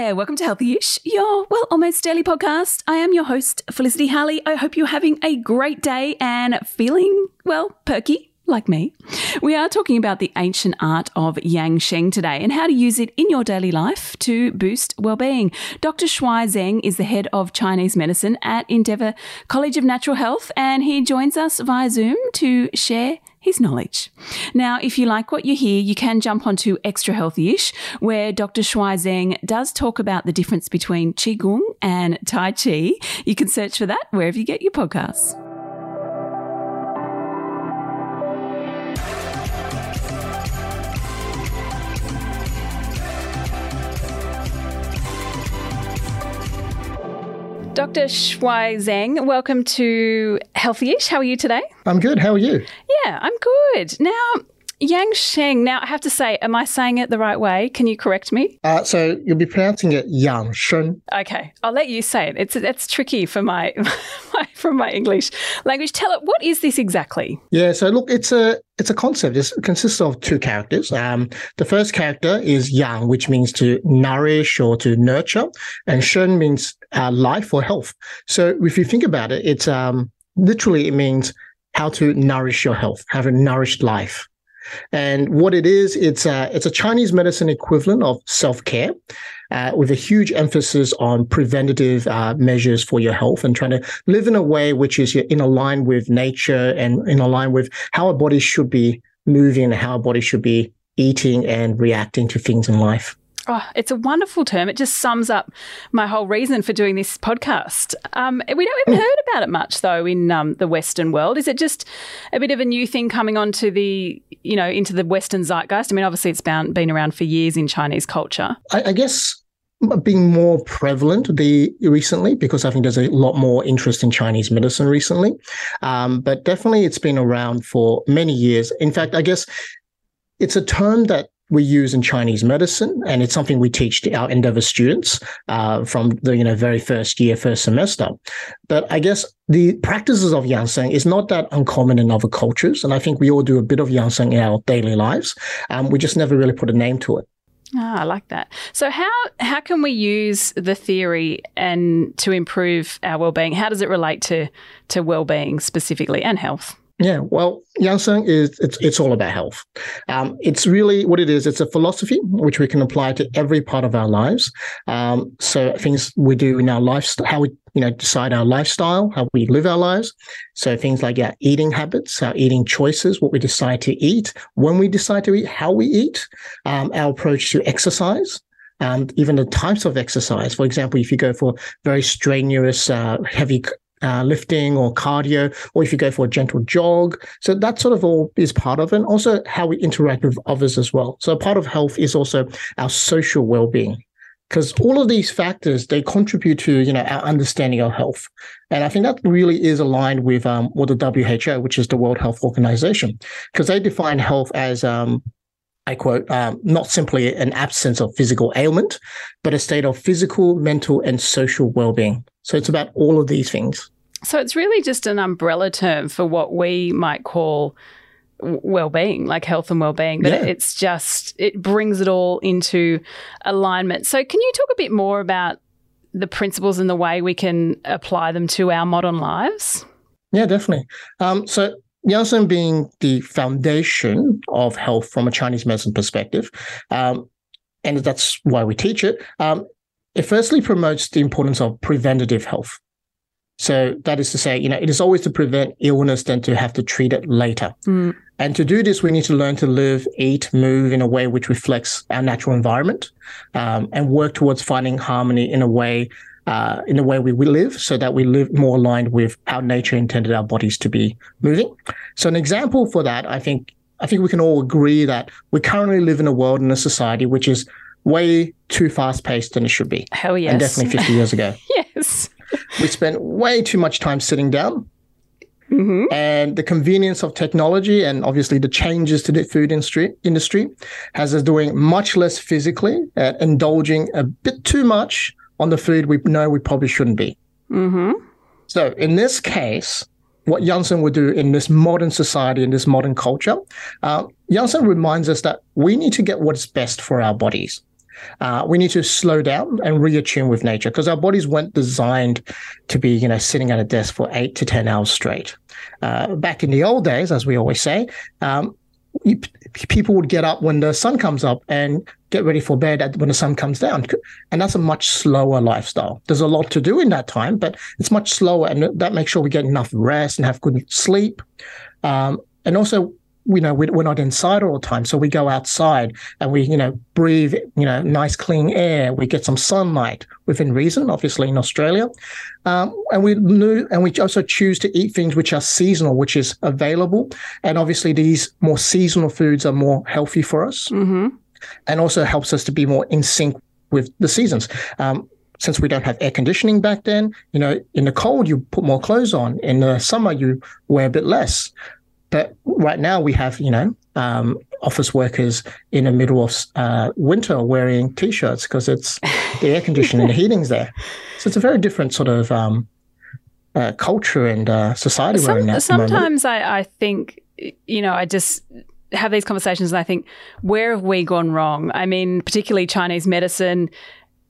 there, welcome to Healthyish, your, well, almost daily podcast. I am your host, Felicity Harley. I hope you're having a great day and feeling, well, perky like me. We are talking about the ancient art of Yang Sheng today and how to use it in your daily life to boost well-being. Dr. Shuai Zheng is the head of Chinese medicine at Endeavour College of Natural Health and he joins us via Zoom to share his knowledge. Now, if you like what you hear, you can jump onto Extra Healthy-ish, where Dr. Shuai Zheng does talk about the difference between Qigong and Tai Chi. You can search for that wherever you get your podcasts. Dr. Shuai Zheng, welcome to Healthyish. How are you today? I'm good. How are you? Yeah, I'm good. Now, Yang Sheng. Now, I have to say, am I saying it the right way? Can you correct me? Uh, so you'll be pronouncing it Yang Sheng. Okay, I'll let you say it. It's it's tricky for my, my from my English language. Tell it. What is this exactly? Yeah. So look, it's a it's a concept. It's, it consists of two characters. Um, the first character is Yang, which means to nourish or to nurture, and Sheng means uh, life or health. So if you think about it, it's um, literally it means how to nourish your health, have a nourished life. And what it is, it's a, it's a Chinese medicine equivalent of self care. Uh, with a huge emphasis on preventative uh, measures for your health and trying to live in a way which is in line with nature and in line with how our body should be moving and how our body should be eating and reacting to things in life. Oh, it's a wonderful term. It just sums up my whole reason for doing this podcast. Um, we don't even heard about it much though in um, the Western world. Is it just a bit of a new thing coming onto the, you know, into the Western zeitgeist? I mean, obviously it's been, been around for years in Chinese culture. I, I guess being more prevalent the recently because I think there's a lot more interest in Chinese medicine recently. Um, but definitely it's been around for many years. In fact, I guess it's a term that we use in Chinese medicine, and it's something we teach to our Endeavour students uh, from the you know very first year, first semester. But I guess the practices of Yang Sheng is not that uncommon in other cultures, and I think we all do a bit of Yang Sheng in our daily lives. Um, we just never really put a name to it. Ah, I like that. So how how can we use the theory and to improve our well-being? How does it relate to to well-being specifically and health? Yeah, well, Yang Sheng is it's it's all about health. Um, it's really what it is. It's a philosophy which we can apply to every part of our lives. Um, so things we do in our lifestyle, how we you know decide our lifestyle, how we live our lives. So things like our eating habits, our eating choices, what we decide to eat, when we decide to eat, how we eat, um, our approach to exercise and even the types of exercise. For example, if you go for very strenuous, uh, heavy uh, lifting or cardio, or if you go for a gentle jog. So that sort of all is part of. And also how we interact with others as well. So part of health is also our social well-being. Because all of these factors, they contribute to, you know, our understanding of health. And I think that really is aligned with um, what the WHO, which is the World Health Organization, because they define health as um, I quote, um, not simply an absence of physical ailment, but a state of physical, mental, and social well being. So it's about all of these things. So it's really just an umbrella term for what we might call well-being like health and well-being but yeah. it's just it brings it all into alignment so can you talk a bit more about the principles and the way we can apply them to our modern lives yeah definitely um, so Yang Sheng being the foundation of health from a Chinese medicine perspective, um, and that's why we teach it. Um, it firstly promotes the importance of preventative health. So that is to say, you know, it is always to prevent illness than to have to treat it later. Mm. And to do this, we need to learn to live, eat, move in a way which reflects our natural environment, um, and work towards finding harmony in a way, uh, in the way we, we live, so that we live more aligned with how nature intended our bodies to be moving. So an example for that, I think, I think we can all agree that we currently live in a world and a society which is way too fast paced than it should be. Hell yes. And definitely 50 years ago. yes. we spent way too much time sitting down. Mm-hmm. And the convenience of technology and obviously the changes to the food industry, industry has us doing much less physically, uh, indulging a bit too much on the food we know we probably shouldn't be. Mm-hmm. So in this case, what Yang Sheng would do in this modern society, in this modern culture, uh, Yang Sheng reminds us that we need to get what's best for our bodies. Uh, we need to slow down and reattune with nature because our bodies weren't designed to be, you know, sitting at a desk for eight to 10 hours straight. Uh, back in the old days, as we always say, um, you, people would get up when the sun comes up and get ready for bed when the sun comes down. And that's a much slower lifestyle. There's a lot to do in that time, but it's much slower. And that makes sure we get enough rest and have good sleep. Um, and also, you know, we're not inside all the time. So we go outside and we, you know, breathe, you know, nice clean air. We get some sunlight within reason, obviously in Australia. Um, and we and we also choose to eat things which are seasonal, which is available. And obviously these more seasonal foods are more healthy for us mm-hmm. And also helps us to be more in sync with the seasons. Um, since we don't have air conditioning back then, you know, in the cold, you put more clothes on. In the summer, you wear a bit less. But right now we have, you know, um, office workers in the middle of uh, winter wearing t-shirts because it's the air conditioning and the heating's there. So it's a very different sort of um, uh, culture and uh, society Some, we're in now. Sometimes I, I think, you know, I just have these conversations and I think, where have we gone wrong? I mean, particularly Chinese medicine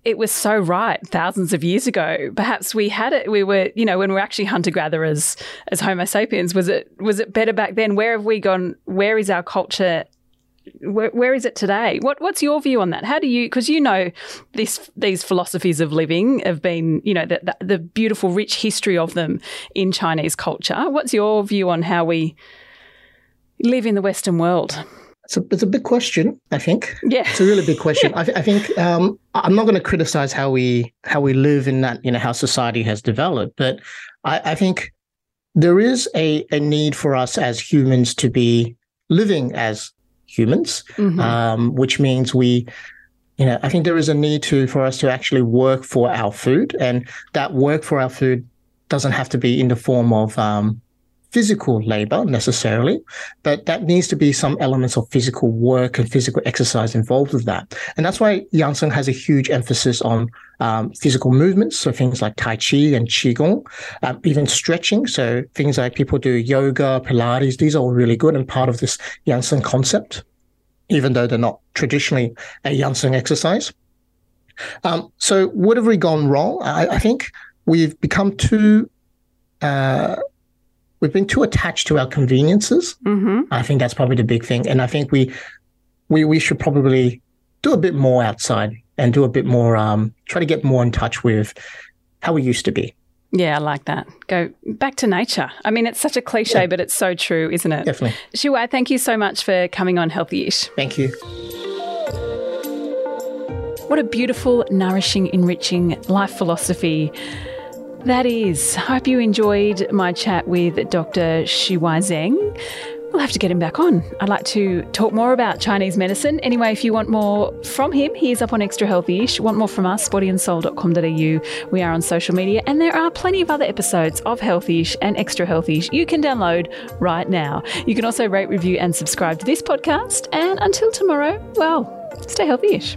it was so right thousands of years ago. Perhaps we had it. We were, you know, when we were actually hunter gatherers as Homo sapiens. Was it was it better back then? Where have we gone? Where is our culture? Where, where is it today? What what's your view on that? How do you? Because you know, this these philosophies of living have been, you know, the, the the beautiful, rich history of them in Chinese culture. What's your view on how we live in the Western world? It's a, it's a big question, I think. Yeah. It's a really big question. I, th- I think um, I'm not going to criticize how we how we live in that, you know, how society has developed, but I, I think there is a, a need for us as humans to be living as humans, mm-hmm. um, which means we, you know, I think there is a need to for us to actually work for our food, and that work for our food doesn't have to be in the form of um, physical labor necessarily, but that needs to be some elements of physical work and physical exercise involved with that. And that's why Yang Sheng has a huge emphasis on um, physical movements, so things like Tai Chi and Qigong, um, even stretching. So things like people do yoga, Pilates, these are all really good and part of this Yang Sheng concept, even though they're not traditionally a Yang Sheng exercise. Um, so what have we gone wrong? I, I think we've become too uh, we've been too attached to our conveniences. Mm-hmm. I think that's probably the big thing, and I think we we we should probably do a bit more outside and do a bit more. Um, try to get more in touch with how we used to be. Yeah, I like that. Go back to nature. I mean, it's such a cliche, yeah. but it's so true, isn't it? Definitely. Shuai, thank you so much for coming on Healthy-ish. Thank you. What a beautiful, nourishing, enriching life philosophy that is. Hope you enjoyed my chat with Dr. Shuai Zheng. We'll have to get him back on. I'd like to talk more about Chinese medicine. Anyway, if you want more from him, he is up on Extra Healthy-ish. Want more from us, bodyandsoul.com.au. We are on social media, and there are plenty of other episodes of Healthy-ish and Extra Healthy-ish you can download right now. You can also rate, review, and subscribe to this podcast. And until tomorrow, well, stay healthy-ish.